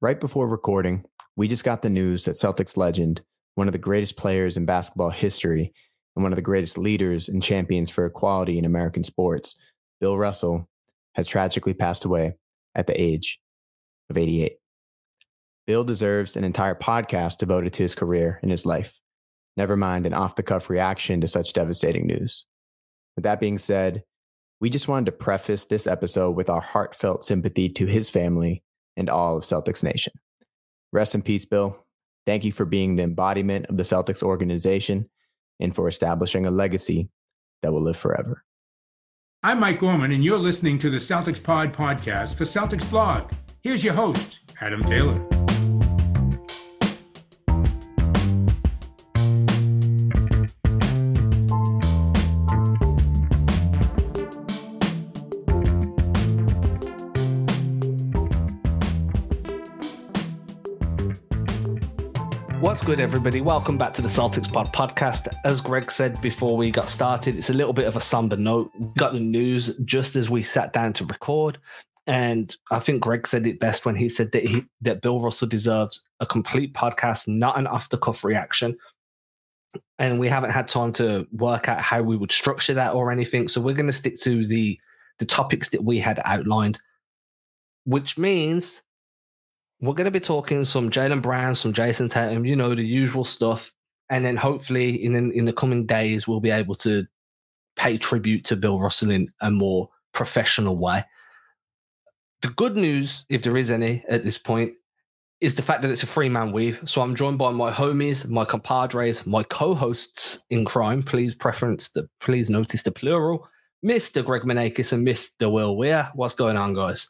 Right before recording, we just got the news that Celtics legend, one of the greatest players in basketball history, and one of the greatest leaders and champions for equality in American sports, Bill Russell, has tragically passed away at the age of 88. Bill deserves an entire podcast devoted to his career and his life, never mind an off the cuff reaction to such devastating news. With that being said, we just wanted to preface this episode with our heartfelt sympathy to his family and all of Celtics Nation. Rest in peace, Bill. Thank you for being the embodiment of the Celtics organization and for establishing a legacy that will live forever. I'm Mike Gorman, and you're listening to the Celtics Pod podcast for Celtics Blog. Here's your host, Adam Taylor. What's good, everybody? Welcome back to the Celtics Pod podcast. As Greg said before we got started, it's a little bit of a somber note. We got the news just as we sat down to record. And I think Greg said it best when he said that he, that Bill Russell deserves a complete podcast, not an off the cuff reaction. And we haven't had time to work out how we would structure that or anything. So we're going to stick to the the topics that we had outlined, which means we're going to be talking some Jaylen Brown, some Jayson Tatum, you know, the usual stuff. And then hopefully in, in the coming days, we'll be able to pay tribute to Bill Russell in a more professional way. The good news, if there is any at this point, is the fact that it's a three man weave. So I'm joined by my homies, my compadres, my co hosts in crime. Please preference the, please notice the plural, Mr. Greg Manakis and Mr. Will Weir. What's going on, guys?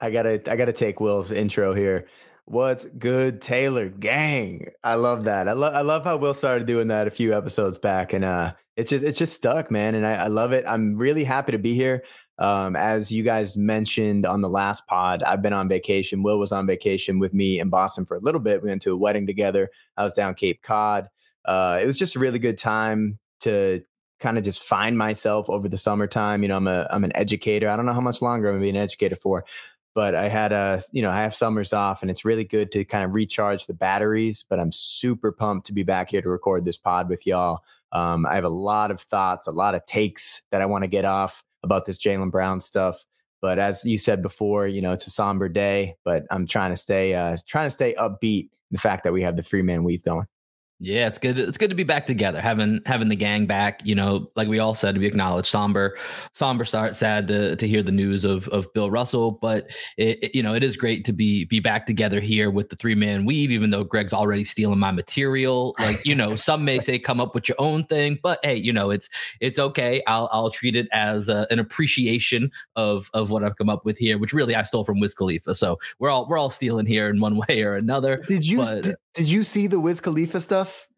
I gotta I gotta take Will's intro here. What's good, Taylor gang? I love that. I love I love how Will started doing that a few episodes back, and uh, it's just it's just stuck, man. And I, I love it. I'm really happy to be here. Um, as you guys mentioned on the last pod, I've been on vacation. Will was on vacation with me in Boston for a little bit. We went to a wedding together. I was down Cape Cod. Uh, it was just a really good time to kind of just find myself over the summertime. You know, I'm a I'm an educator. I don't know how much longer I'm gonna be an educator for, but I had a, you know, I have summers off and it's really good to kind of recharge the batteries. But I'm super pumped to be back here to record this pod with y'all. Um, I have a lot of thoughts, a lot of takes that I want to get off about this Jaylen Brown stuff. But as you said before, you know, it's a somber day, but I'm trying to stay, uh, trying to stay upbeat. The fact that we have the three man weave going. Yeah, it's good. It's good to be back together, having having the gang back. You know, like we all said, we acknowledge somber, somber start. Sad to to hear the news of of Bill Russell, but it, it, you know it is great to be be back together here with the three man weave. Even though Greg's already stealing my material, like you know, some may say come up with your own thing, but hey, you know, it's it's okay. I'll I'll treat it as a, an appreciation of of what I've come up with here, which really I stole from Wiz Khalifa. So we're all we're all stealing here in one way or another. Did you but, did, did you see the Wiz Khalifa stuff?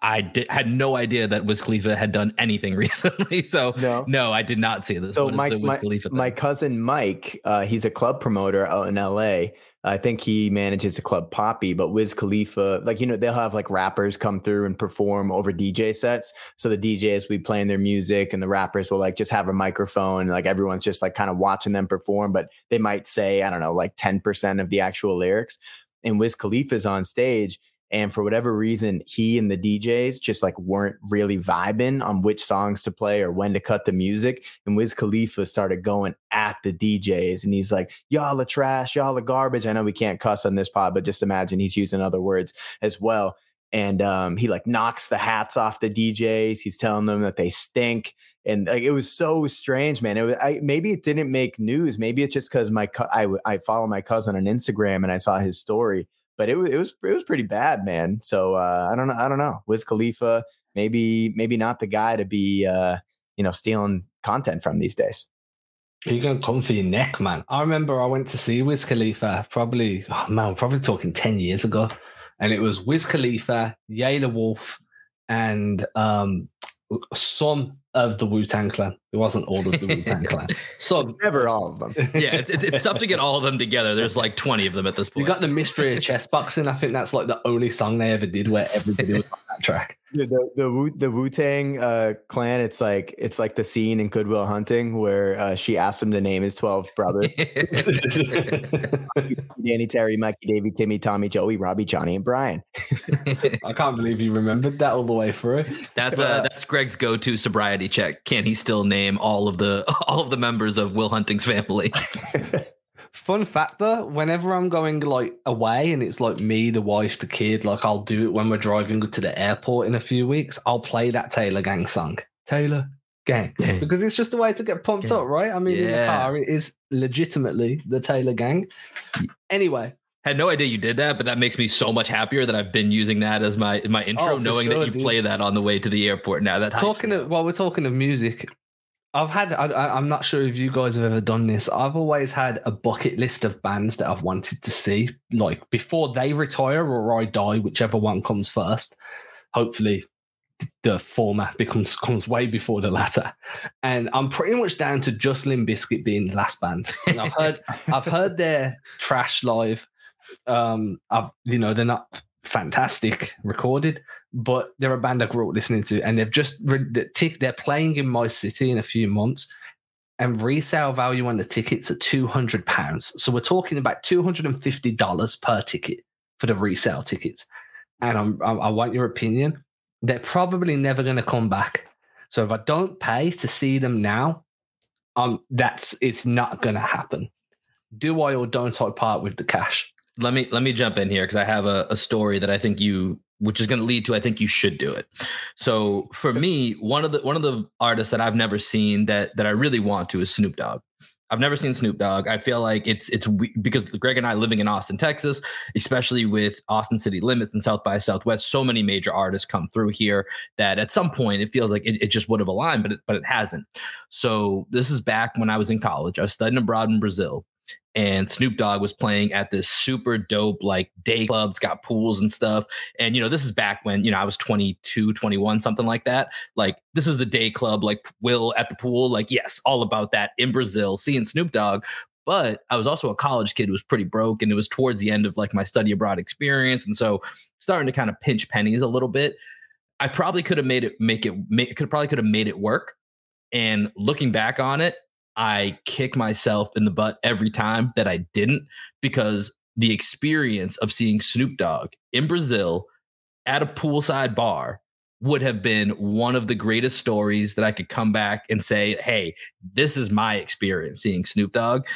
I did, had no idea that Wiz Khalifa had done anything recently. So no, no I did not see this. So my, my, my, cousin Mike, uh, he's a club promoter out in LA. I think he manages a club Poppy, but Wiz Khalifa, like, you know, they'll have like rappers come through and perform over DJ sets. So the DJs will be playing their music and the rappers will like just have a microphone. And, like everyone's just like kind of watching them perform, but they might say, I don't know, like 10% of the actual lyrics. And Wiz Khalifa's on stage and for whatever reason, he and the DJs just like weren't really vibing on which songs to play or when to cut the music. And Wiz Khalifa started going at the DJs and he's like, Y'all are trash, y'all are garbage. I know we can't cuss on this pod, but just imagine he's using other words as well. And um, he like knocks the hats off the DJs. He's telling them that they stink. And like, it was so strange, man. It was I, maybe it didn't make news. Maybe it's just because my I I follow my cousin on Instagram and I saw his story but it was it was it was pretty bad, man. So uh, I don't know. I don't know. Wiz Khalifa, maybe maybe not the guy to be uh, you know stealing content from these days. You're gonna come for your neck, man. I remember I went to see Wiz Khalifa probably oh man, probably talking ten years ago, and it was Wiz Khalifa, Yelawolf, and um, some of the Wu Tang Clan. It wasn't all of the Wu Tang Clan. So it's never all of them. yeah, it's, it's, tough to get all of them together. There's like 20 of them at this point. You got the mystery of chess boxing. I think that's like the only song they ever did where everybody was that track. Yeah, the the Wu the Wu Tang uh, clan. It's like it's like the scene in Good Will Hunting where uh, she asked him to name his twelve brothers: Danny, Terry, Mikey, Davy, Timmy, Tommy, Joey, Robbie, Johnny, and Brian. I can't believe you remembered that all the way through. That's uh, that's Greg's go-to sobriety check. Can he still name all of the all of the members of Will Hunting's family? Fun fact though, whenever I'm going like away and it's like me, the wife, the kid, like I'll do it when we're driving to the airport in a few weeks. I'll play that Taylor Gang song. Taylor Gang. Gang. Because it's just a way to get pumped Gang. up, right? I mean, in the car, it is legitimately the Taylor Gang. Anyway, Had no idea you did that, but that makes me so much happier that I've been using that as my my oh, intro, Oh, knowing sure, that you dude. play that on the way to the airport. Now that talking of while we're talking of music, I've had I, I'm not sure if you guys have ever done this. I've always had a bucket list of bands that I've wanted to see, like before they retire or I die, whichever one comes first. Hopefully, the former becomes comes way before the latter, and I'm pretty much down to just Limp Bizkit being the last band. And I've heard I've heard their trash live. Um, I've you know they're not fantastic recorded, but they're a band I grew up listening to, and they've just. They're playing in my city in a few months, and resale value on the tickets at two hundred pounds. So we're talking about two hundred and fifty dollars per ticket for the resale tickets. And I'm, I, I want your opinion. They're probably never going to come back. So if I don't pay to see them now, um, that's it's not going to happen. Do I or don't I part with the cash? let me let me jump in here because I have a, a story that I think you which is going to lead to I think you should do it. So for me, one of the one of the artists that I've never seen that that I really want to is Snoop Dogg. I've never seen Snoop Dogg. I feel like it's it's because Greg and I living in Austin, Texas, especially with Austin City Limits and South by Southwest, so many major artists come through here that at some point it feels like it, it just would have aligned, but it, but it hasn't. So this is back when I was in college. I was studying abroad in Brazil and Snoop Dogg was playing at this super dope like day club. It's got pools and stuff. And you know, this is back when, you know, I was 22, 21, something like that. Like this is the day club, like Will at the pool. Like, yes, all about that in Brazil, seeing Snoop Dogg. But I was also a college kid who was pretty broke, and it was towards the end of like my study abroad experience. And so starting to kind of pinch pennies a little bit. I probably could have made it make it make could probably could have made it work. And looking back on it, I kick myself in the butt every time that I didn't because the experience of seeing Snoop Dogg in Brazil at a poolside bar would have been one of the greatest stories that I could come back and say, hey, this is my experience seeing Snoop Dogg.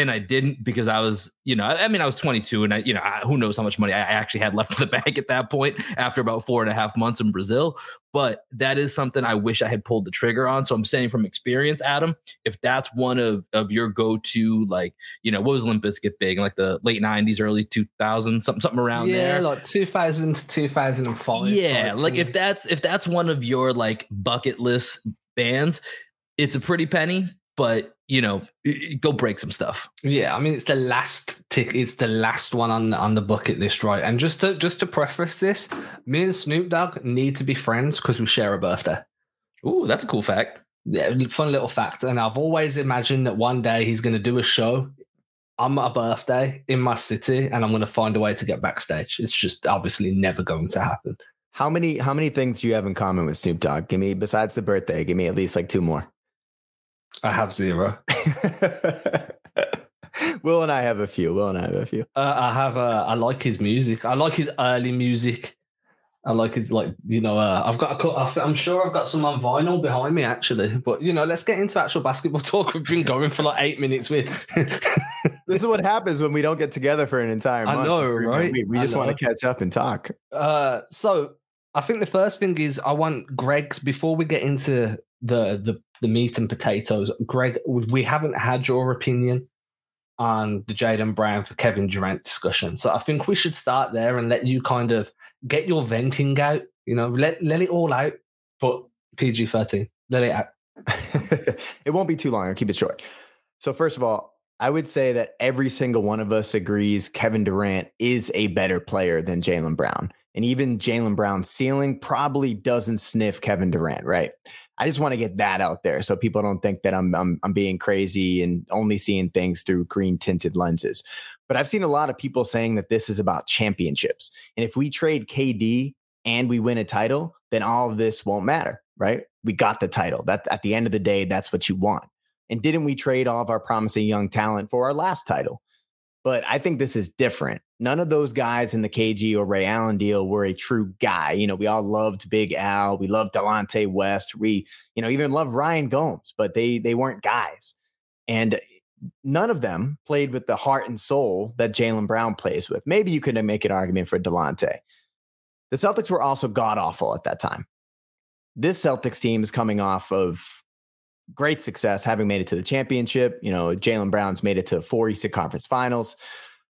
And I didn't because I was, you know, I, I mean, I was 22 and I, you know, I, who knows how much money I actually had left in the bank at that point after about four and a half months in Brazil. But that is something I wish I had pulled the trigger on. So I'm saying from experience, Adam, if that's one of, of your go-to, like, you know, what was Limp Bizkit big in like the late 90s, early 2000s, something, something around there. yeah, there. like 2000 to 2005. Yeah, like if that's if that's one of your like bucket list bands, it's a pretty penny, but you know, y- y- go break some stuff. Yeah, I mean it's the last tick. It's the last one on on the bucket list, right? And just to just to preface this, me and Snoop Dogg need to be friends because we share a birthday. Ooh, that's a cool fact. Yeah, fun little fact. And I've always imagined that one day he's going to do a show on my birthday in my city, and I'm going to find a way to get backstage. It's just obviously never going to happen. How many how many things do you have in common with Snoop Dogg? Give me besides the birthday, give me at least like two more. I have zero. Will and I have a few. Will and I have a few. Uh, I have. Uh, I like his music. I like his early music. I like his like you know. Uh, I've got a cut. I f- I'm sure I've got some on vinyl behind me actually. But you know, let's get into actual basketball talk. We've been going for like eight minutes. With This is what happens when we don't get together for an entire I know, or even a right? week. We just want to catch up and talk. uh, so I think the first thing is I want Greg's before we get into the the the meat and potatoes. Greg, we haven't had your opinion on the Jaylen Brown for Kevin Durant discussion. So I think we should start there and let you kind of get your venting out. You know, let let it all out. But PG thirteen, let it out. it won't be too long. I'll keep it short. So, first of all, I would say that every single one of us agrees Kevin Durant is a better player than Jaylen Brown. And even Jaylen Brown's ceiling probably doesn't sniff Kevin Durant, right? I just want to get that out there so people don't think that I'm, I'm I'm being crazy and only seeing things through green tinted lenses. But I've seen a lot of people saying that this is about championships. And if we trade KD and we win a title, then all of this won't matter, right? We got the title. That at the end of the day, that's what you want. And didn't we trade all of our promising young talent for our last title? But I think this is different. None of those guys in the KG or Ray Allen deal were a true guy. You know, we all loved Big Al, we loved Delonte West, we, you know, even loved Ryan Gomes, but they they weren't guys. And none of them played with the heart and soul that Jaylen Brown plays with. Maybe you could make an argument for Delonte. The Celtics were also god awful at that time. This Celtics team is coming off of great success, having made it to the championship. You know, Jaylen Brown's made it to four Eastern Conference Finals.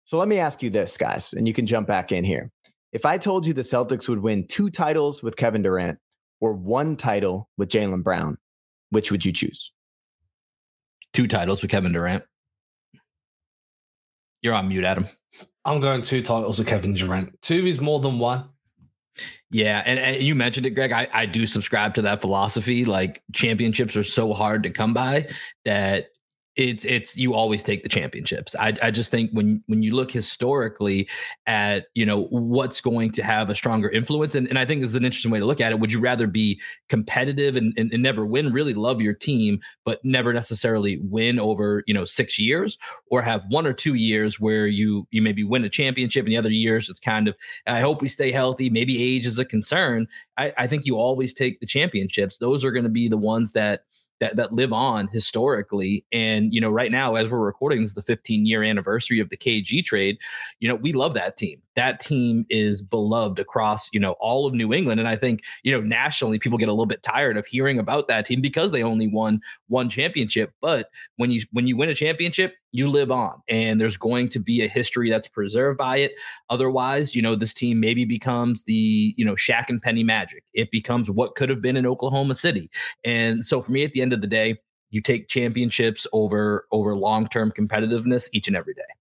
So let me ask you this, guys, and you can jump back in here. If I told you the Celtics would win two titles with Kevin Durant or one title with Jaylen Brown, which would you choose? Two titles with Kevin Durant. You're on mute, Adam. I'm going two titles with Kevin Durant. Two is more than one. Yeah, and, and, you mentioned it, Greg. I, I do subscribe to that philosophy. Like championships are so hard to come by that it's it's you always take the championships. I I just think when when you look historically at you know what's going to have a stronger influence, and, and I think this is an interesting way to look at it. Would you rather be competitive and, and, and never win, really love your team, but never necessarily win over you know six years, or have one or two years where you you maybe win a championship, and the other years it's kind of I hope we stay healthy. Maybe age is a concern. I, I think you always take the championships. Those are going to be the ones that that that live on historically. And you know, right now, as we're recording, this is the 15 year anniversary of the KG trade. You know, we love that team that team is beloved across you know all of New England, and I think you know nationally people get a little bit tired of hearing about that team because they only won one championship. But when you when you win a championship, you live on, and there's going to be a history that's preserved by it. Otherwise, you know this team maybe becomes the you know Shaq and Penny Magic. It becomes what could have been in Oklahoma City, and so for me, at the end of the day, you take championships over over long term competitiveness each and every day.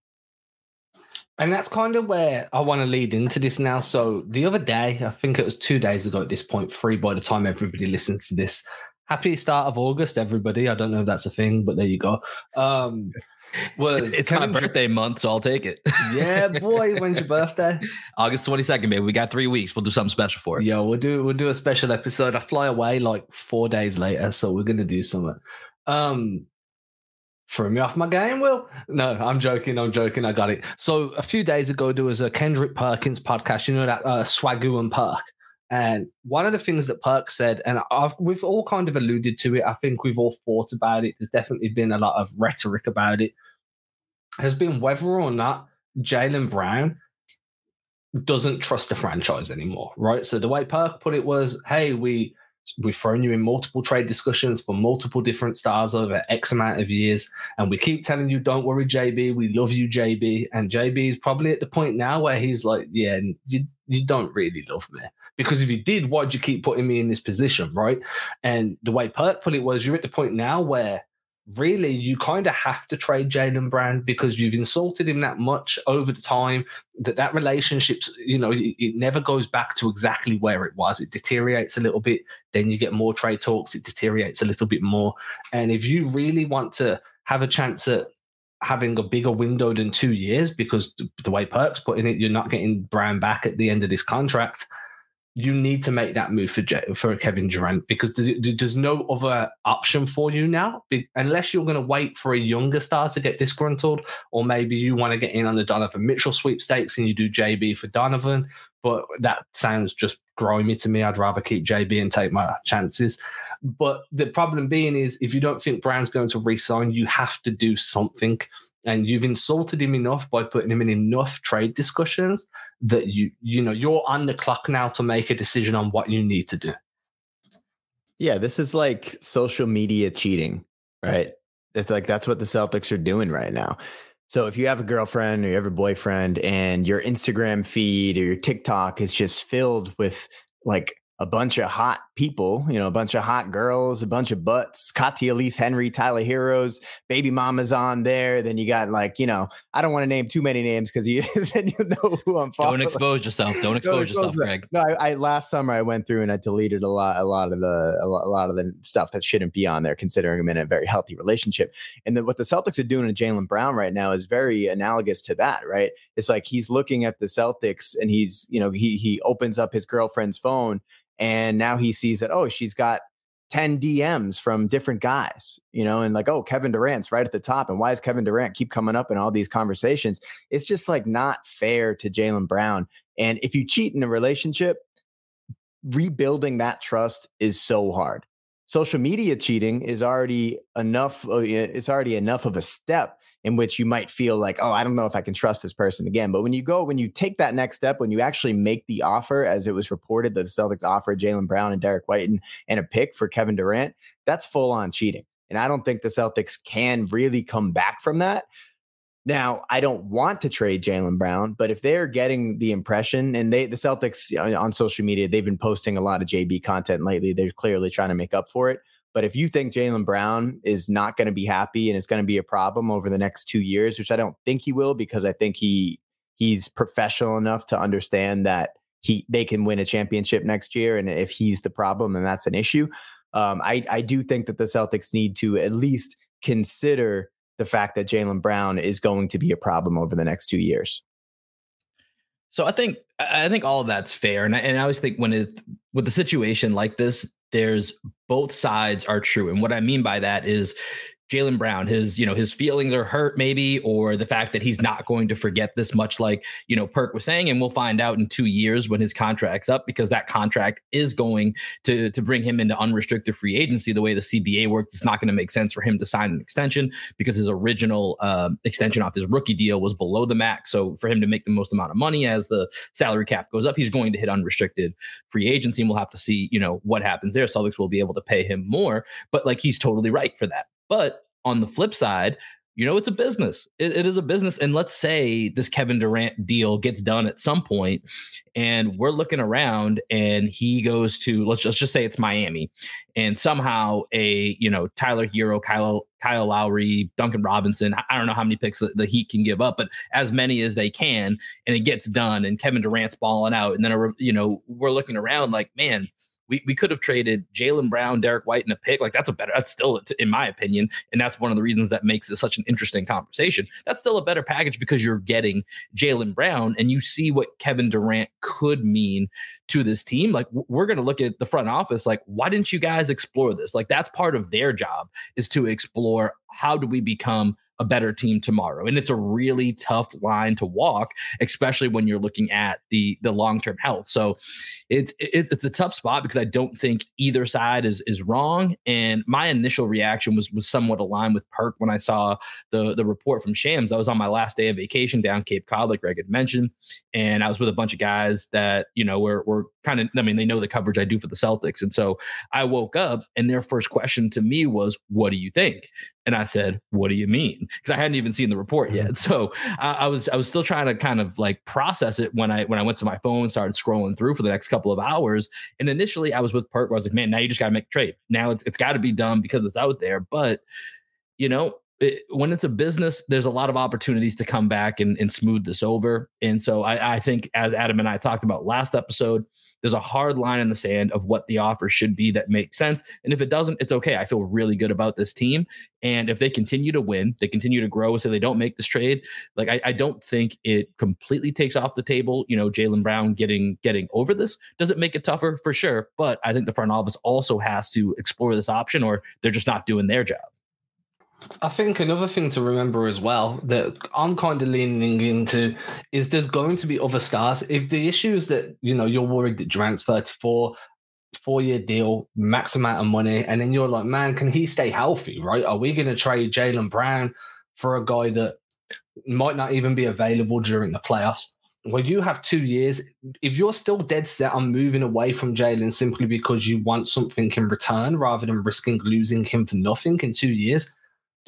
And that's kind of where I want to lead into this now. So the other day, I think it was two days ago at this point, free by the time everybody listens to this. Happy start of August, everybody. I don't know if that's a thing, but there you go. Um, was it's Kevin my birthday month, so I'll take it. yeah, boy. When's your birthday? August twenty second, baby. We got three weeks. We'll do something special for it. Yeah, we'll do we'll do a special episode. I fly away like four days later, so we're gonna do something. Um, threw me off my game, Will. No, I'm joking. I'm joking. I got it. So a few days ago, there was a Kendrick Perkins podcast. You know that uh, Swagoo and Perk. And one of the things that Perk said, and I've, we've all kind of alluded to it. I think we've all thought about it. There's definitely been a lot of rhetoric about it. Has been whether or not Jaylen Brown doesn't trust the franchise anymore, right? So the way Perk put it was, "Hey, we we've thrown you in multiple trade discussions for multiple different stars over X amount of years. And we keep telling you, don't worry, JB, we love you, JB. And JB is probably at the point now where he's like, yeah, you, you don't really love me. Because if you did, why'd you keep putting me in this position? Right. And the way Perk put it was, you're at the point now where really you kind of have to trade Jaylen Brown because you've insulted him that much over the time that that relationship's you know it, it, never goes back to exactly where it was. It deteriorates a little bit then you get more trade talks it deteriorates a little bit more. And if you really want to have a chance at having a bigger window than two years because the way perks putting it you're not getting brown back at the end of this contract you need to make that move for for Kevin Durant because there's no other option for you now, unless you're going to wait for a younger star to get disgruntled, or maybe you want to get in on the Donovan Mitchell sweepstakes and you do JB for Donovan. But that sounds just grimy to me. I'd rather keep JB and take my chances. But the problem being is, if you don't think Brown's going to resign, you have to do something and you've insulted him enough by putting him in enough trade discussions that you you know you're on the clock now to make a decision on what you need to do. Yeah this is like social media cheating right? It's like that's what the celtics are doing right now. So if you have a girlfriend or you have a boyfriend and your instagram feed or your tiktok is just filled with like a bunch of hot people, you know, a bunch of hot girls, a bunch of butts, Katya Elise Henry, Tyler Herro's, baby mama's on there. Then you got like, you know, I don't want to name too many names because you then you know who I'm following. Don't expose yourself. Don't expose, don't yourself, Greg. No, I, I, last summer I went through and I deleted a lot, a lot of the, a lot, a lot of the stuff that shouldn't be on there, considering I'm in a very healthy relationship. And then what the Celtics are doing to Jaylen Brown right now is very analogous to that, right? It's like he's looking at the Celtics and he's, you know, he he opens up his girlfriend's phone and now he sees that, oh, she's got 10 DMs from different guys, you know, and like, oh, Kevin Durant's right at the top. And why is Kevin Durant keep coming up in all these conversations? It's just like not fair to Jaylen Brown. And if you cheat in a relationship, rebuilding that trust is so hard. Social media cheating is already enough, uh, it's already enough of a step in which you might feel like, oh, I don't know if I can trust this person again. But when you go, when you take that next step, when you actually make the offer, as it was reported that the Celtics offered Jaylen Brown and Derrick White and, and a pick for Kevin Durant, that's full on cheating. And I don't think the Celtics can really come back from that. Now, I don't want to trade Jaylen Brown, but if they're getting the impression, and they the Celtics on social media, they've been posting a lot of JB content lately. They're clearly trying to make up for it. But if you think Jaylen Brown is not going to be happy and it's going to be a problem over the next two years, which I don't think he will, because I think he he's professional enough to understand that he they can win a championship next year, and if he's the problem, then that's an issue. Um, I I do think that the Celtics need to at least consider the fact that Jaylen Brown is going to be a problem over the next two years. So I think I think all of that's fair, and I, and I always think when it with a situation like this, there's both sides are true. And what I mean by that is Jaylen Brown, his, you know, his feelings are hurt maybe, or the fact that he's not going to forget this much like, you know, Perk was saying, and we'll find out in two years when his contract's up, because that contract is going to, to bring him into unrestricted free agency. The way the CBA works, it's not going to make sense for him to sign an extension because his original um, extension off his rookie deal was below the max. So for him to make the most amount of money as the salary cap goes up, he's going to hit unrestricted free agency. And we'll have to see, you know, what happens there. Celtics will be able to pay him more, but like he's totally right for that. But on the flip side, you know, it's a business. It, it is a business. And let's say this Kevin Durant deal gets done at some point and we're looking around and he goes to, let's just, just say it's Miami and somehow a, you know, Tyler Herro, Kyle, Kyle Lowry, Duncan Robinson, I don't know how many picks the, the Heat can give up, but as many as they can. And it gets done and Kevin Durant's balling out. And then, you know, we're looking around like, man, we, we could have traded Jaylen Brown, Derrick White, and a pick. Like that's a better, that's still, in my opinion, and that's one of the reasons that makes it such an interesting conversation. That's still a better package because you're getting Jaylen Brown and you see what Kevin Durant could mean to this team. Like we're going to look at the front office, like, why didn't you guys explore this? Like that's part of their job is to explore how do we become a better team tomorrow. And it's a really tough line to walk, especially when you're looking at the the long term health. So it's it's a tough spot because I don't think either side is is wrong. And my initial reaction was was somewhat aligned with Perk when I saw the the report from Shams. I was on my last day of vacation down Cape Cod, like Greg had mentioned, and I was with a bunch of guys that you know were were kind of. I mean, they know the coverage I do for the Celtics, and so I woke up and their first question to me was, "What do you think?" And I said, "What do you mean?" Because I hadn't even seen the report yet. Mm-hmm. So I, I, was I was still trying to kind of like process it when I when I went to my phone, started scrolling through for the next couple of hours. And initially, I was with Perk. Where I was like, "Man, now you just got to make a trade. Now it's it's got to be done because it's out there." But you know, it, when it's a business, there's a lot of opportunities to come back and, and smooth this over. And so I, I, think, as Adam and I talked about last episode, there's a hard line in the sand of what the offer should be that makes sense. And if it doesn't, it's okay. I feel really good about this team. And if they continue to win, they continue to grow, so they don't make this trade. Like I, I don't think it completely takes off the table. You know, Jaylen Brown getting getting over this does it make it tougher for sure. But I think the front office also has to explore this option, or they're just not doing their job. I think another thing to remember as well that I'm kind of leaning into is there's going to be other stars. If the issue is that, you know, you're worried that Durant's 34, four year deal, max amount of money, and then you're like, man, can he stay healthy, right? Are we going to trade Jaylen Brown for a guy that might not even be available during the playoffs? Well, you have two years. If you're still dead set on moving away from Jaylen simply because you want something in return rather than risking losing him for nothing in two years,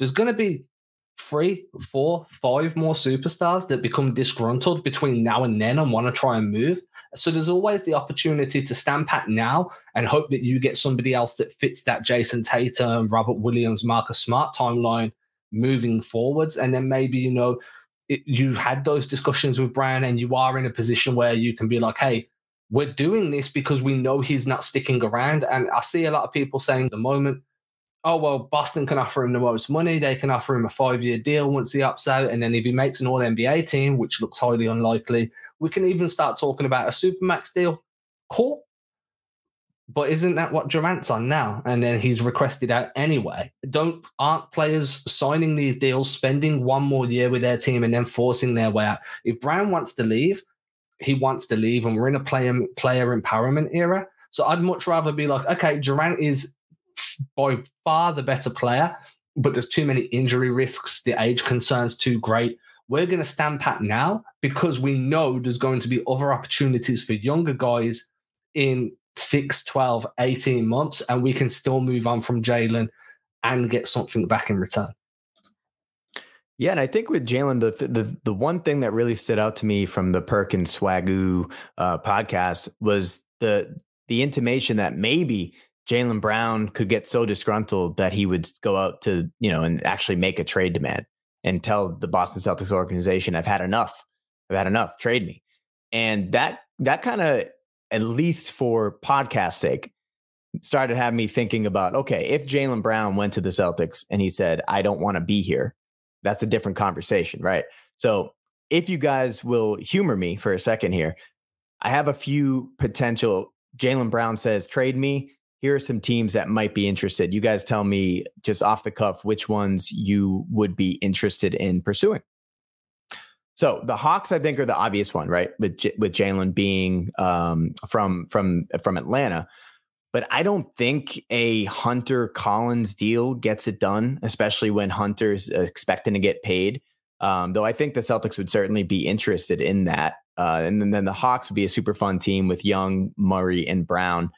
there's going to be three, four, five more superstars that become disgruntled between now and then and want to try and move. So there's always the opportunity to stand pat now and hope that you get somebody else that fits that Jayson Tatum, Robert Williams, Marcus Smart timeline moving forwards. And then maybe, you know, it, you've had those discussions with Brown and you are in a position where you can be like, hey, we're doing this because we know he's not sticking around. And I see a lot of people saying the moment, oh, well, Boston can offer him the most money. They can offer him a five year deal once he opts out. And then if he makes an all NBA team, which looks highly unlikely, we can even start talking about a supermax deal. Cool. But isn't that what Durant's on now? And then he's requested out anyway. Don't aren't players signing these deals, spending one more year with their team, and then forcing their way out? If Brown wants to leave, he wants to leave, and we're in a player player empowerment era. So I'd much rather be like, okay, Durant is by far the better player, but there's too many injury risks. The age concerns too great. We're going to stand pat now because we know there's going to be other opportunities for younger guys in 6, 12, 18 months, and we can still move on from Jaylen and get something back in return. Yeah, and I think with Jaylen, the, the the one thing that really stood out to me from the Perkins Swagoo uh, podcast was the the intimation that maybe Jaylen Brown could get so disgruntled that he would go out to you know and actually make a trade demand and tell the Boston Celtics organization, "I've had enough. I've had enough. Trade me." And that that kind of, at least for podcast sake, started having me thinking about okay, if Jaylen Brown went to the Celtics and he said, "I don't want to be here," that's a different conversation, right? So if you guys will humor me for a second here, I have a few potential. Jaylen Brown says, trade me. Here are some teams that might be interested. You guys tell me just off the cuff which ones you would be interested in pursuing. So the Hawks, I think, are the obvious one, right? With J- with Jaylen being um, from from from Atlanta, but I don't think a Hunter Collins deal gets it done, especially when Hunter's expecting to get paid. Um, though I think the Celtics would certainly be interested in that. Uh, and then, then the Hawks would be a super fun team with Young, Murray, and Brown.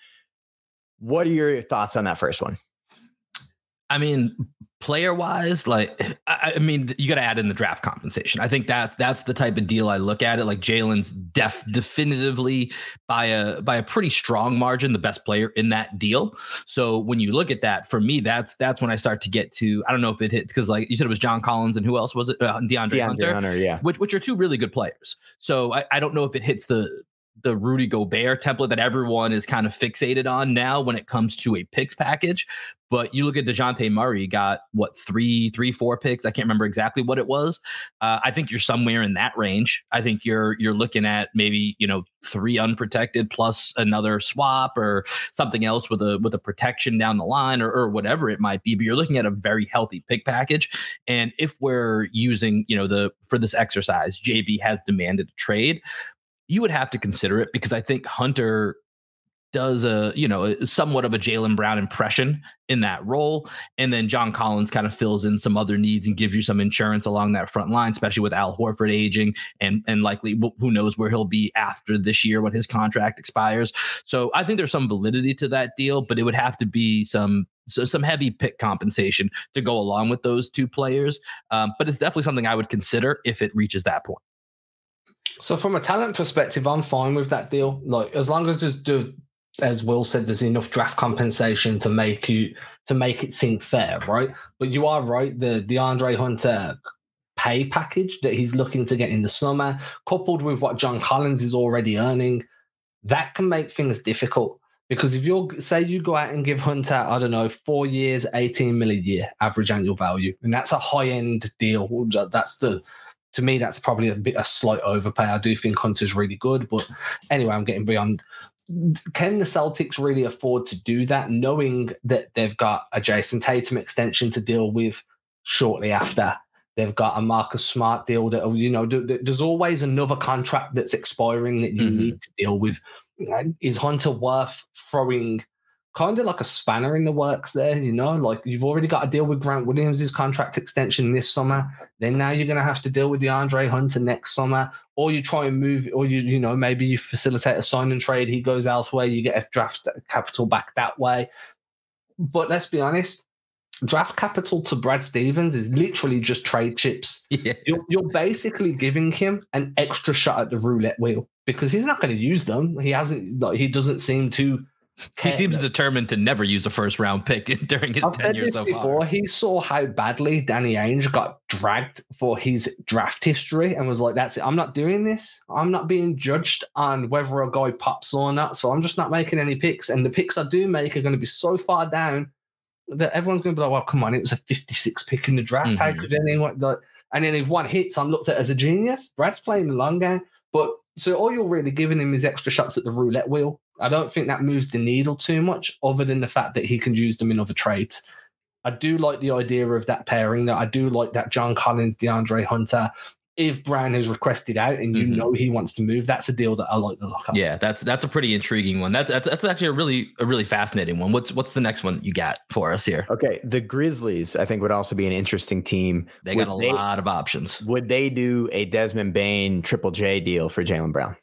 What are your thoughts on that first one? I mean, player wise, like I, I mean, you got to add in the draft compensation. I think that that's the type of deal I look at it. Like Jaylen's def definitively by a by a pretty strong margin the best player in that deal. So when you look at that, for me, that's that's when I start to get to. I don't know if it hits because like you said, it was John Collins and who else was it? Uh, DeAndre, DeAndre Hunter, Hunter, yeah, which which are two really good players. So I, I don't know if it hits the the Rudy Gobert template that everyone is kind of fixated on now when it comes to a picks package. But you look at DeJounte Murray, got what, three, three, four picks? I can't remember exactly what it was. Uh, I think you're somewhere in that range. I think you're you're looking at maybe, you know, three unprotected plus another swap or something else with a with a protection down the line or, or whatever it might be. But you're looking at a very healthy pick package. And if we're using, you know, the for this exercise, JB has demanded a trade you would have to consider it because I think Hunter does a you know somewhat of a Jaylen Brown impression in that role, and then John Collins kind of fills in some other needs and gives you some insurance along that front line, especially with Al Horford aging and and likely who knows where he'll be after this year when his contract expires. So I think there's some validity to that deal, but it would have to be some so some heavy pick compensation to go along with those two players. Um, but it's definitely something I would consider if it reaches that point. So from a talent perspective, I'm fine with that deal. Like as long as there's, as Will said, there's enough draft compensation to make you to make it seem fair, right? But you are right. The DeAndre Hunter pay package that he's looking to get in the summer, coupled with what John Collins is already earning, that can make things difficult. Because if you're say you go out and give Hunter, I don't know, four years, 18 million a year average annual value, and that's a high end deal. That's the to me, that's probably a bit a slight overpay. I do think Hunter's really good, but anyway, I'm getting beyond. Can the Celtics really afford to do that, knowing that they've got a Jayson Tatum extension to deal with shortly after? They've got a Marcus Smart deal that you know. There's always another contract that's expiring that you mm-hmm. need to deal with. Is Hunter worth throwing kind of like a spanner in the works there, you know, like you've already got to deal with Grant Williams' contract extension this summer. Then now you're going to have to deal with DeAndre Hunter next summer, or you try and move, or you, you know, maybe you facilitate a sign and trade. He goes elsewhere, you get a draft capital back that way. But let's be honest, draft capital to Brad Stevens is literally just trade chips. Yeah. You're, you're basically giving him an extra shot at the roulette wheel because he's not going to use them. He hasn't. Like, he doesn't seem to. He seems determined to never use a first round pick during his I've tenure so before. far. He saw how badly Danny Ainge got dragged for his draft history and was like, "That's it. I'm not doing this. I'm not being judged on whether a guy pops or not. So I'm just not making any picks. And the picks I do make are going to be so far down that everyone's going to be like, "Well, come on, it was a 56 pick in the draft. How Mhm. could anyone?" Like, and then if one hits, I'm looked at as a genius. Brad's playing the long game, but so all you're really giving him is extra shots at the roulette wheel. I don't think that moves the needle too much, other than the fact that he can use them in other trades. I do like the idea of that pairing. That I do like that John Collins, DeAndre Hunter. If Brown has requested out and you Mhm. know he wants to move, that's a deal that I like the look of. Yeah, that's that's a pretty intriguing one. That's that's, that's actually a really a really fascinating one. What's what's the next one you got for us here? Okay, the Grizzlies, I think, would also be an interesting team. They got a they- lot of options. Would they do a Desmond Bane Triple J deal for Jaylen Brown?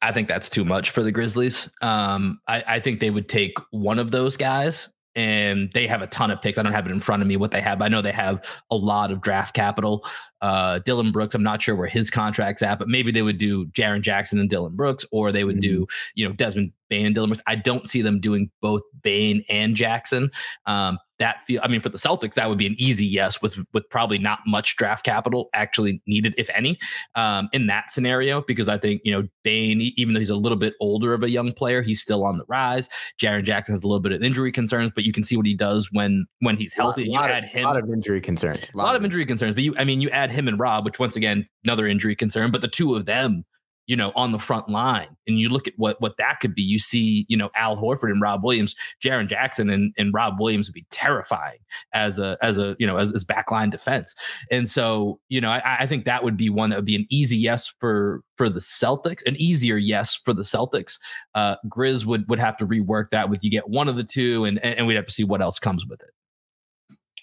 I think that's too much for the Grizzlies. Um, I, I think they would take one of those guys, and they have a ton of picks. I don't have it in front of me what they have. I know they have a lot of draft capital. Uh, Dillon Brooks, I'm not sure where his contract's at, but maybe they would do Jaren Jackson and Dillon Brooks, or they would do you know Desmond Bane and Dillon Brooks. I don't see them doing both Bane and Jackson. Um, that feel, I mean, for the Celtics, that would be an easy yes with with probably not much draft capital actually needed, if any, um, in that scenario. Because I think you know Bane, even though he's a little bit older of a young player, he's still on the rise. Jaren Jackson has a little bit of injury concerns, but you can see what he does when when he's healthy. You lot, add of, him lot of injury concerns. a lot of injury concerns, but you, I mean, you add him and Rob, which once again, another injury concern, but the two of them, you know, on the front line, and you look at what what that could be. You see, you know, Al Horford and Rob Williams, Jaren Jackson and, and Rob Williams would be terrifying as a as a you know as, as backline defense. And so, you know, I, I think that would be one that would be an easy yes for for the Celtics, an easier yes for the Celtics. Uh, Grizz would would have to rework that with you get one of the two, and and we'd have to see what else comes with it.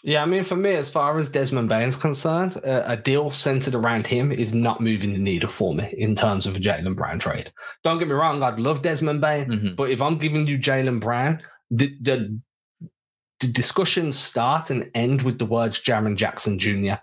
Yeah, I mean, for me, as far as Desmond Bane's concerned, uh, a deal centered around him is not moving the needle for me in terms of a Jaylen Brown trade. Don't get me wrong, I'd love Desmond Bane, Mhm. but if I'm giving you Jaylen Brown, the, the the discussions start and end with the words Jaren Jackson Jr.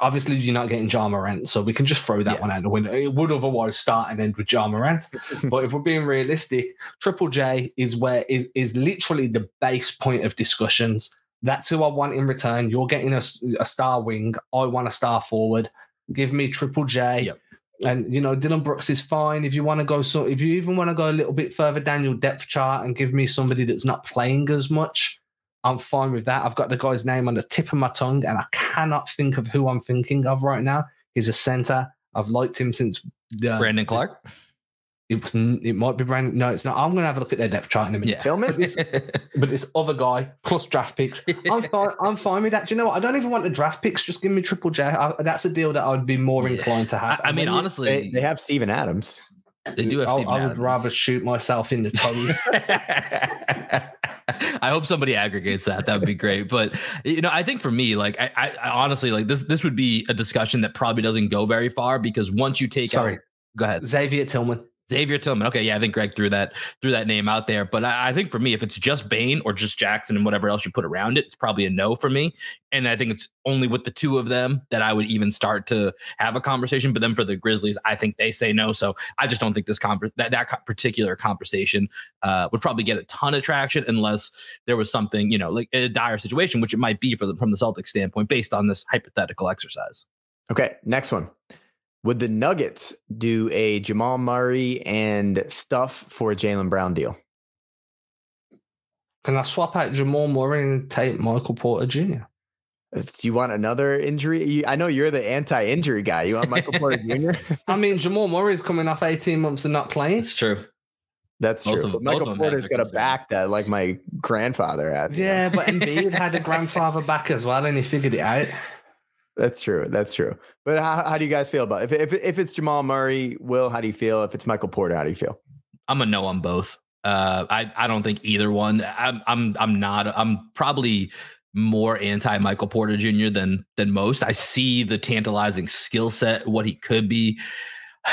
Obviously, you're not getting John Morant, so we can just throw that Yeah. one out the window. It would otherwise start and end with John Morant. but if we're being realistic, Triple J is where is is literally the base point of discussions. That's who I want in return. You're getting a, a star wing. I want a star forward. Give me Triple J. Yep. And you know, Dillon Brooks is fine. If you want to go so if you even want to go a little bit further down your depth chart and give me somebody that's not playing as much, I'm fine with that. I've got the guy's name on the tip of my tongue, and I cannot think of who I'm thinking of right now. He's a center. I've liked him since the, Brandon Clarke. It was it might be Brandon. No, it's not. I'm gonna have a look at their depth chart in a minute. Yeah. Tillman? But this other guy plus draft picks, I'm fine. I'm fine with that. Do you know what? I don't even want the draft picks. Just give me Triple J. I, that's a deal that I would be more Yeah. inclined to have. I, I mean, And honestly, They, they have Steven Adams. They do have. I, Steven I would Adams. rather shoot myself in the toes. I hope somebody aggregates that. That would be great. But you know, I think for me, like, I, I, I honestly like this. This would be a discussion that probably doesn't go very far because once you take Sorry. out, go ahead, Xavier Tillman. Xavier Tillman. Okay, yeah, I think Greg threw that threw that name out there. But I, I think for me, if it's just Bane or just Jackson and whatever else you put around it, it's probably a no for me. And I think it's only with the two of them that I would even start to have a conversation. But then for the Grizzlies, I think they say no. So I just don't think this that that particular conversation uh, would probably get a ton of traction unless there was something you know like a dire situation, which it might be for the from the Celtics standpoint based on this hypothetical exercise. Okay, next one. Would the Nuggets do a Jamal Murray and stuff for a Jaylen Brown deal? Can I swap out Jamal Murray and take Michael Porter Jr.? Do you want another injury? I know you're the anti-injury guy. You want Michael Porter Jr. I mean, Jamal Murray's coming off 18 months of not playing. It's true. That's Both true. of- Michael of them have Porter's got a back that like my grandfather had. you know? Yeah, but Embiid had a grandfather back as well, and he figured it out. That's true. That's true. But how, how do you guys feel about it? if if if it's Jamal Murray? Will how do you feel? If it's Michael Porter, how do you feel? I'm a no on both. Uh, I I don't think either one. I'm I'm I'm not. I'm probably more anti Michael Porter Jr. than than most. I see the tantalizing skill set, what he could be.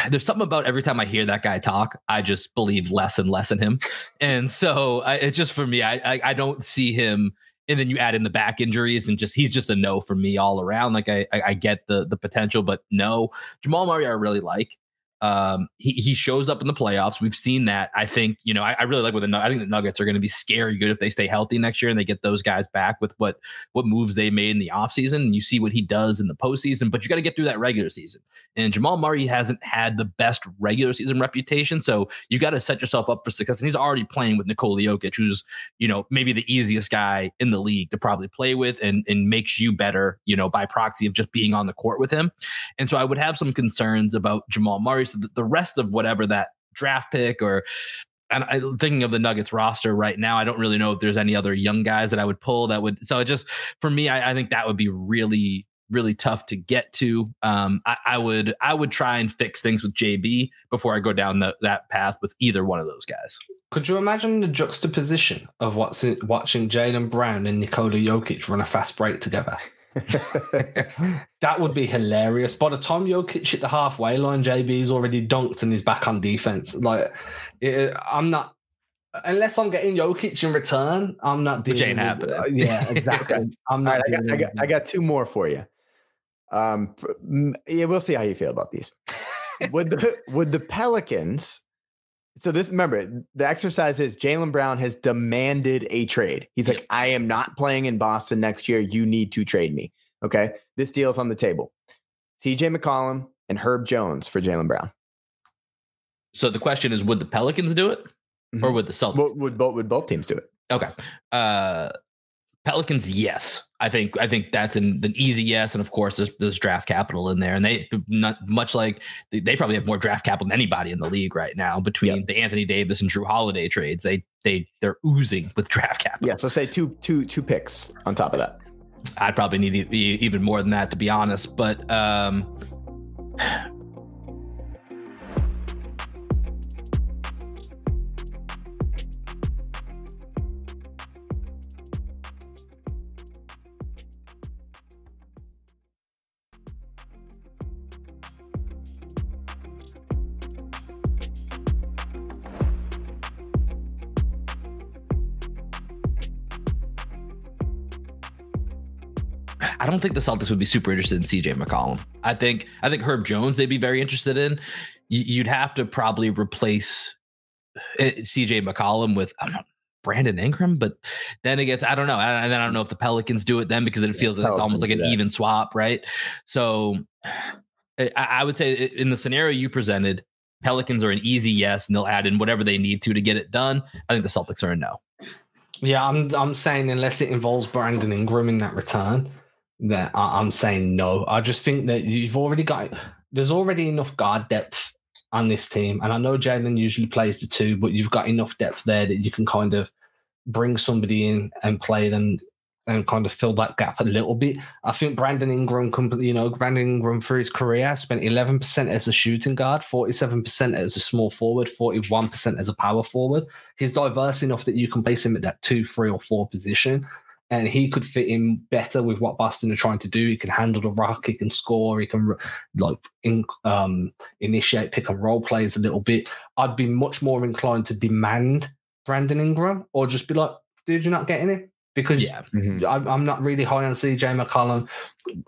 There's something about every time I hear that guy talk, I just believe less and less in him, and so I, it's just for me. I, I I don't see him and then you add in the back injuries and just he's just a no for me all around. Like I I, get the the potential, but no. Jamal Murray I really like. Um, he he shows up in the playoffs. We've seen that. I think you know I, I really like what the I think the Nuggets are going to be scary good if they stay healthy next year and they get those guys back with what what moves they made in the offseason. And you see what he does in the postseason, but you got to get through that regular season. And Jamal Murray hasn't had the best regular season reputation, so you got to set yourself up for success. And he's already playing with Nikola Jokic, who's you know maybe the easiest guy in the league to probably play with, and and makes you better, you know, by proxy of just being on the court with him. And so I would have some concerns about Jamal Murray. The rest of whatever that draft pick or and I'm thinking of the Nuggets roster right now. I don't really know if there's any other young guys that I would pull that would. So it just for me, I, I think that would be really, really tough to get to. Um, I, I, would, I would try and fix things with JB before I go down the, that path with either one of those guys. Could you imagine the juxtaposition of what's in, watching Jaylen Brown and Nikola Jokic run a fast break together? that would be hilarious. By the time Jokic hit the halfway line, JB's already dunked and he's back on defense. Like, it, I'm not unless I'm getting Jokic in return. I'm not dealing. Which ain't happening. Uh, yeah, exactly. I'm not. Right, I, got, I, got, I got two more for you. Um, yeah, we'll see how you feel about these. would the would the Pelicans so this remember the exercise is Jaylen Brown has demanded a trade. He's like, I am not playing in Boston next year. You need to trade me. Okay. This deal's on the table. CJ McCollum and Herb Jones for Jaylen Brown. So the question is, would the Pelicans do it? Mm-hmm. Or would the Celtics? Would, would both would both teams do it? Okay. Uh Pelicans, yes. I think I think that's an, an easy yes, and of course there's, there's, draft capital in there, and they not much like they probably have more draft capital than anybody in the league right now between yep. the Anthony Davis and Jrue Holiday trades. They they they're oozing with draft capital. Yeah, so say two two two picks on top of that. I'd probably need even more than that to be honest, but um, don't think the Celtics would be super interested in CJ McCollum. I think I think Herb Jones they'd be very interested in. You'd have to probably replace eh, CJ McCollum with know, Brandon Ingram, but then it gets I don't know, and then I don't know if the Pelicans do it then because it feels yeah, like it's almost like an even swap, right? So eh, I, I would say in the scenario you presented, Pelicans are an easy yes, and they'll add in whatever they need to to get it done. I think the Celtics are a no. Yeah, I'm I'm saying unless it involves Brandon Ingram in that return, that I, am saying no. I just think that you've already got there's already enough guard depth on this team, and I know Jaylen usually plays the two, but you've got enough depth there that you can kind of bring somebody in and play them and kind of fill that gap a little bit. I think Brandon Ingram, you know, Brandon Ingram for his career spent 11% as a shooting guard, 47% as a small forward, 41% as a power forward. He's diverse enough that you can place him at that two, three, or four position and he could fit in better with what Boston are trying to do. He can handle the rock, he can score, he can like in, um, initiate pick and roll plays a little bit. I'd be much more inclined to demand Brandon Ingram or just be like, dude, you're not getting it because yeah. Mm-hmm. I'm not really high on CJ McCollum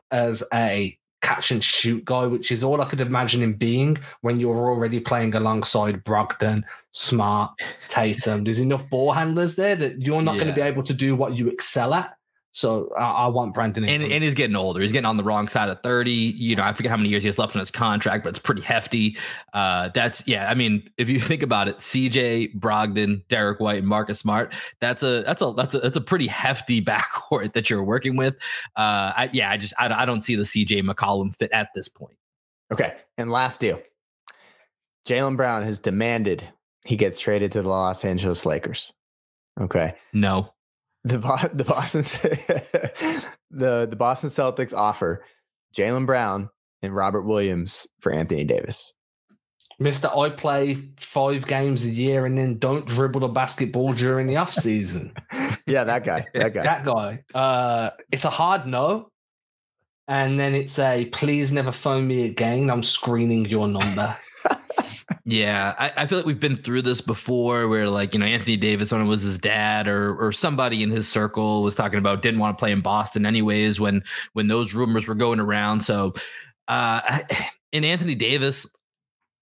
as a catch and shoot guy, which is all I could imagine him being when you're already playing alongside Brogdon, Smart, Tatum. There's enough ball handlers there that you're not yeah. going to be able to do what you excel at. So I, I want Brandon. And, and, he's getting older. He's getting on the wrong side of 30. You know, I forget how many years he has left on his contract, but it's pretty hefty. Uh, that's yeah. I mean, if you think about it, CJ Brogdon, Derrick White, and Marcus Smart, that's a that's a that's a that's a pretty hefty backcourt that you're working with. Uh, I, yeah, I just I, I don't see the CJ McCollum fit at this point. Okay. And last deal. Jaylen Brown has demanded he gets traded to the Los Angeles Lakers. Okay. No the the Boston the the Boston Celtics offer Jaylen Brown and Robert Williams for Anthony Davis. Mister, I play five games a year and then don't dribble the basketball during the off season. yeah, that guy. That guy. that guy. Uh, it's a hard no. And then it's a please never phone me again. I'm screening your number. Yeah, I, I, feel like we've been through this before where like, you know, Anthony Davis, when it was his dad or or somebody in his circle was talking about didn't want to play in Boston anyways when when those rumors were going around. So uh in Anthony Davis,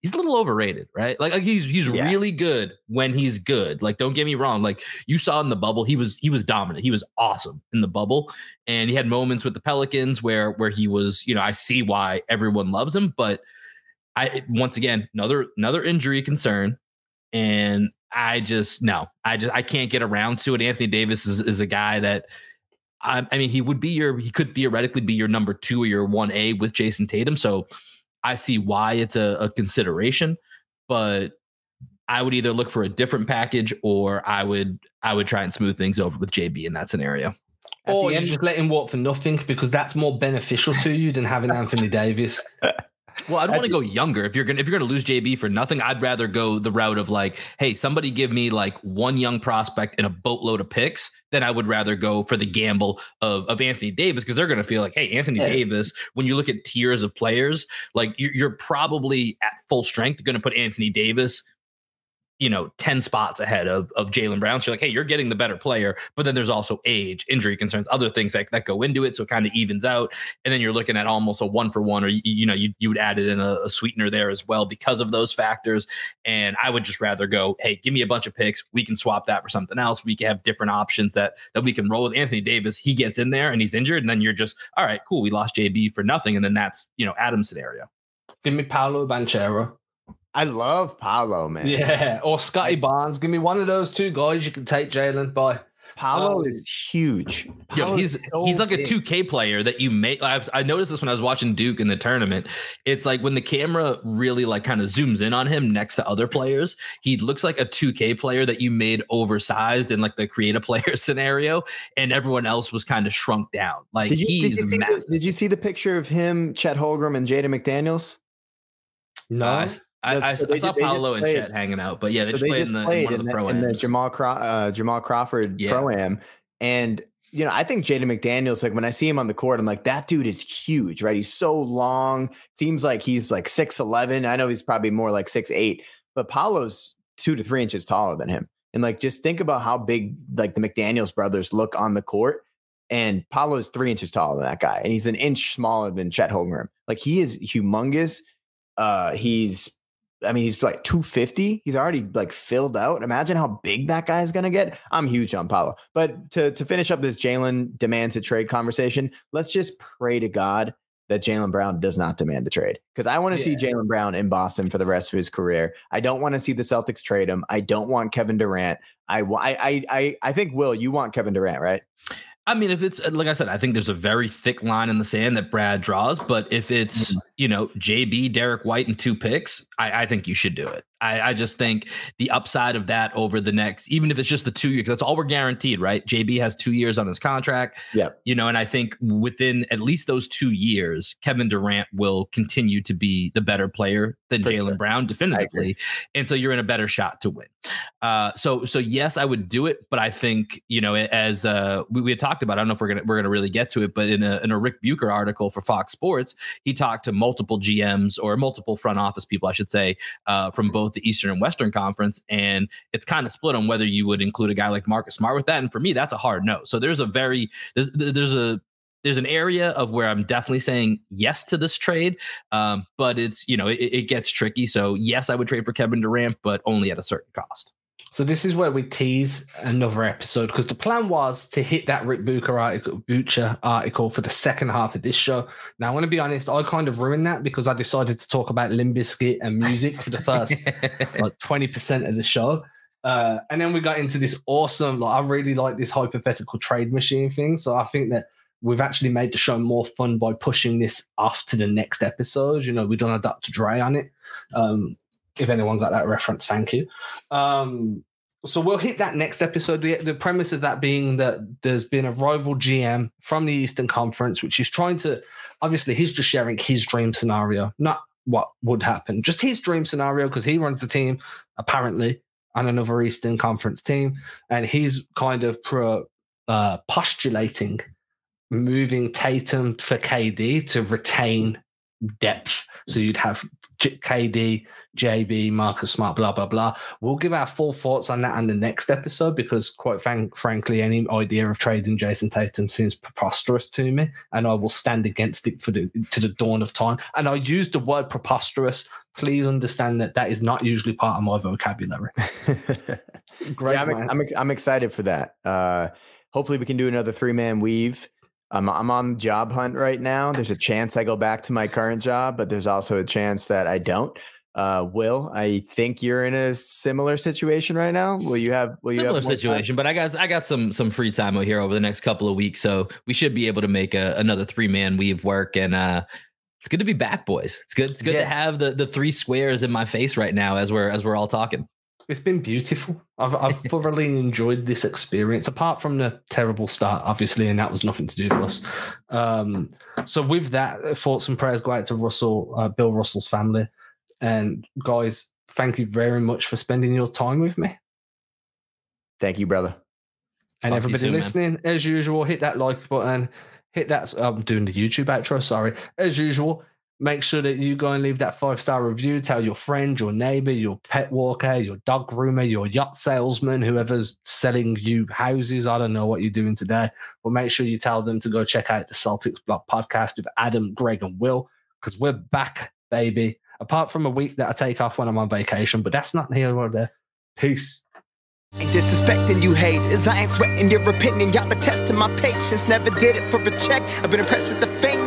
he's a little overrated, right? Like, like he's he's yeah. really good when he's good. Like, don't get me wrong. Like you saw in the bubble, he was he was dominant. He was awesome in the bubble, and he had moments with the Pelicans where where he was. You know, I see why everyone loves him, but I once again another another injury concern, and I just no, I just I can't get around to it. Anthony Davis is is a guy that. I, I mean, he would be your, he could theoretically be your number two or your 1A with Jayson Tatum. So I see why it's a, a consideration, but I would either look for a different package or I would I would try and smooth things over with JB in that scenario. At or you just let him walk for nothing because that's more beneficial to you than having Anthony Davis. Well, I don't want to go younger. If you're gonna if you're gonna lose JB for nothing, I'd rather go the route of like, hey, somebody give me like one young prospect and a boatload of picks. Then I would rather go for the gamble of, of Anthony Davis because they're gonna feel like, hey, Anthony yeah. Davis. When you look at tiers of players, like you're, you're probably at full strength going to put Anthony Davis you know, 10 spots ahead of, of Jaylen Brown. So you're like, hey, you're getting the better player, but then there's also age, injury concerns, other things that, that go into it. So it kind of evens out. And then you're looking at almost a one for one, or, you, you know, you, you would add it in a, a, sweetener there as well because of those factors. And I would just rather go, hey, give me a bunch of picks. We can swap that for something else. We can have different options that, that we can roll with Anthony Davis. He gets in there and he's injured. And then you're just, all right, cool. We lost JB for nothing. And then that's, you know, Adam's scenario. Give me Paolo Banchero. I love Paolo, man. Yeah, or Scottie Barnes. Give me one of those two guys. You can take Jaylen by. Paolo um, is huge. Yo, he's so he's like big. a 2K player that you make. i I noticed this when I was watching Duke in the tournament. It's like when the camera really like kind of zooms in on him next to other players, he looks like a 2K player that you made oversized in like the create a player scenario, and everyone else was kind of shrunk down. Like did you, he's did you, see the, did you see the picture of him, Chet Holmgren, and Jaden McDaniels? No. I, I, so I saw Paolo and Chet hanging out, but yeah, they so just they played, just in, the, played in one of the, in the Jamal uh, Jamal Crawford yeah. pro am, and you know I think Jaden McDaniels like when I see him on the court, I'm like that dude is huge, right? He's so long. Seems like he's like six eleven. I know he's probably more like six eight, but Paolo's two to three inches taller than him. And like just think about how big like the McDaniels brothers look on the court. And Paolo's three inches taller than that guy, and he's an inch smaller than Chet Holmgren. Like he is humongous. Uh, he's I mean, he's like 250. He's already like filled out. Imagine how big that guy is going to get. I'm huge on Paolo. But to, to finish up this Jaylen demands a trade conversation, let's just pray to God that Jaylen Brown does not demand a trade because I want to yeah. see Jaylen Brown in Boston for the rest of his career. I don't want to see the Celtics trade him. I don't want Kevin Durant. I, I, I, I think, Will, you want Kevin Durant, right? I mean, if it's like I said, I think there's a very thick line in the sand that Brad draws. But if it's mm-hmm. you know JB, Derrick White, and two picks, I, I think you should do it. I, I, just think the upside of that over the next, even if it's just the two years, that's all we're guaranteed, right? JB has two years on his contract. Yeah. You know, and I think within at least those two years, Kevin Durant will continue to be the better player than Jaylen sure. Brown, definitively. And so you're in a better shot to win. Uh, so so yes, I would do it, but I think, you know, as uh we, we had talked about, I don't know if we're gonna we're gonna really get to it, but in a in a Ric Bucher article for Fox Sports, he talked to multiple GMs or multiple front office people, I should say, uh, from both both the Eastern and Western Conference, and it's kind of split on whether you would include a guy like Marcus Smart with that. And for me, that's a hard no. So there's a very there's there's a there's an area of where I'm definitely saying yes to this trade, um, but it's you know it, it gets tricky. So yes, I would trade for Kevin Durant, but only at a certain cost. So this is where we tease another episode because the plan was to hit that Ric Bucher article, Bucher article for the second half of this show. Now, I want to be honest, I kind of ruined that because I decided to talk about Limp Bizkit and music for the first like twenty percent of the show, uh, and then we got into this awesome. Like, I really like this hypothetical trade machine thing. So I think that we've actually made the show more fun by pushing this off to the next episode. You know, we've done a Dr. Dre on it. Um, if anyone got that reference, thank you. Um, so we'll hit that next episode. The, the, premise of that being that there's been a rival GM from the Eastern Conference, which is trying to obviously he's just sharing his dream scenario, not what would happen, just his dream scenario because he runs a team apparently on another Eastern Conference team, and he's kind of pro, uh, postulating moving Tatum for KD to retain depth. So you'd have KD, JB, Marcus Smart, blah, blah, blah. We'll give our full thoughts on that on the next episode because, quite frank, frankly, any idea of trading Jayson Tatum seems preposterous to me. And I will stand against it for the, to the dawn of time. And I use the word preposterous. Please understand that that is not usually part of my vocabulary. Great. Yeah, I'm, I'm, I'm, excited for that. Uh, hopefully, we can do another three man weave. I'm I'm on job hunt right now. There's a chance I go back to my current job, but there's also a chance that I don't. Uh, Will, I think you're in a similar situation right now. Will you have will similar you have situation? But I got I got some some free time over here over the next couple of weeks, so we should be able to make a, another three man weave work. And uh, it's good to be back, boys. It's good. It's good yeah. to have the the three squares in my face right now as we're as we're all talking. It's been beautiful. I've, I've thoroughly enjoyed this experience, apart from the terrible start, obviously, and that was nothing to do with us. Um, so, with that, uh, thoughts and prayers go out to Russell, uh, Bill Russell's family. And, guys, thank you very much for spending your time with me. Thank you, brother. And Talk everybody soon, listening, man. as usual, hit that like button. Hit that. I'm doing the YouTube outro. Sorry. As usual, make sure that you go and leave that five star review. Tell your friend, your neighbor, your pet walker, your dog groomer, your yacht salesman, whoever's selling you houses. I don't know what you're doing today, but make sure you tell them to go check out the Celtics Blog podcast with Adam, Greg, and Will because we're back, baby. Apart from a week that I take off when I'm on vacation, but that's not here or there. Peace. Ain't disrespecting you haters. I ain't sweating your opinion. Y'all testing my patience. Never did it for a check. I've been impressed with the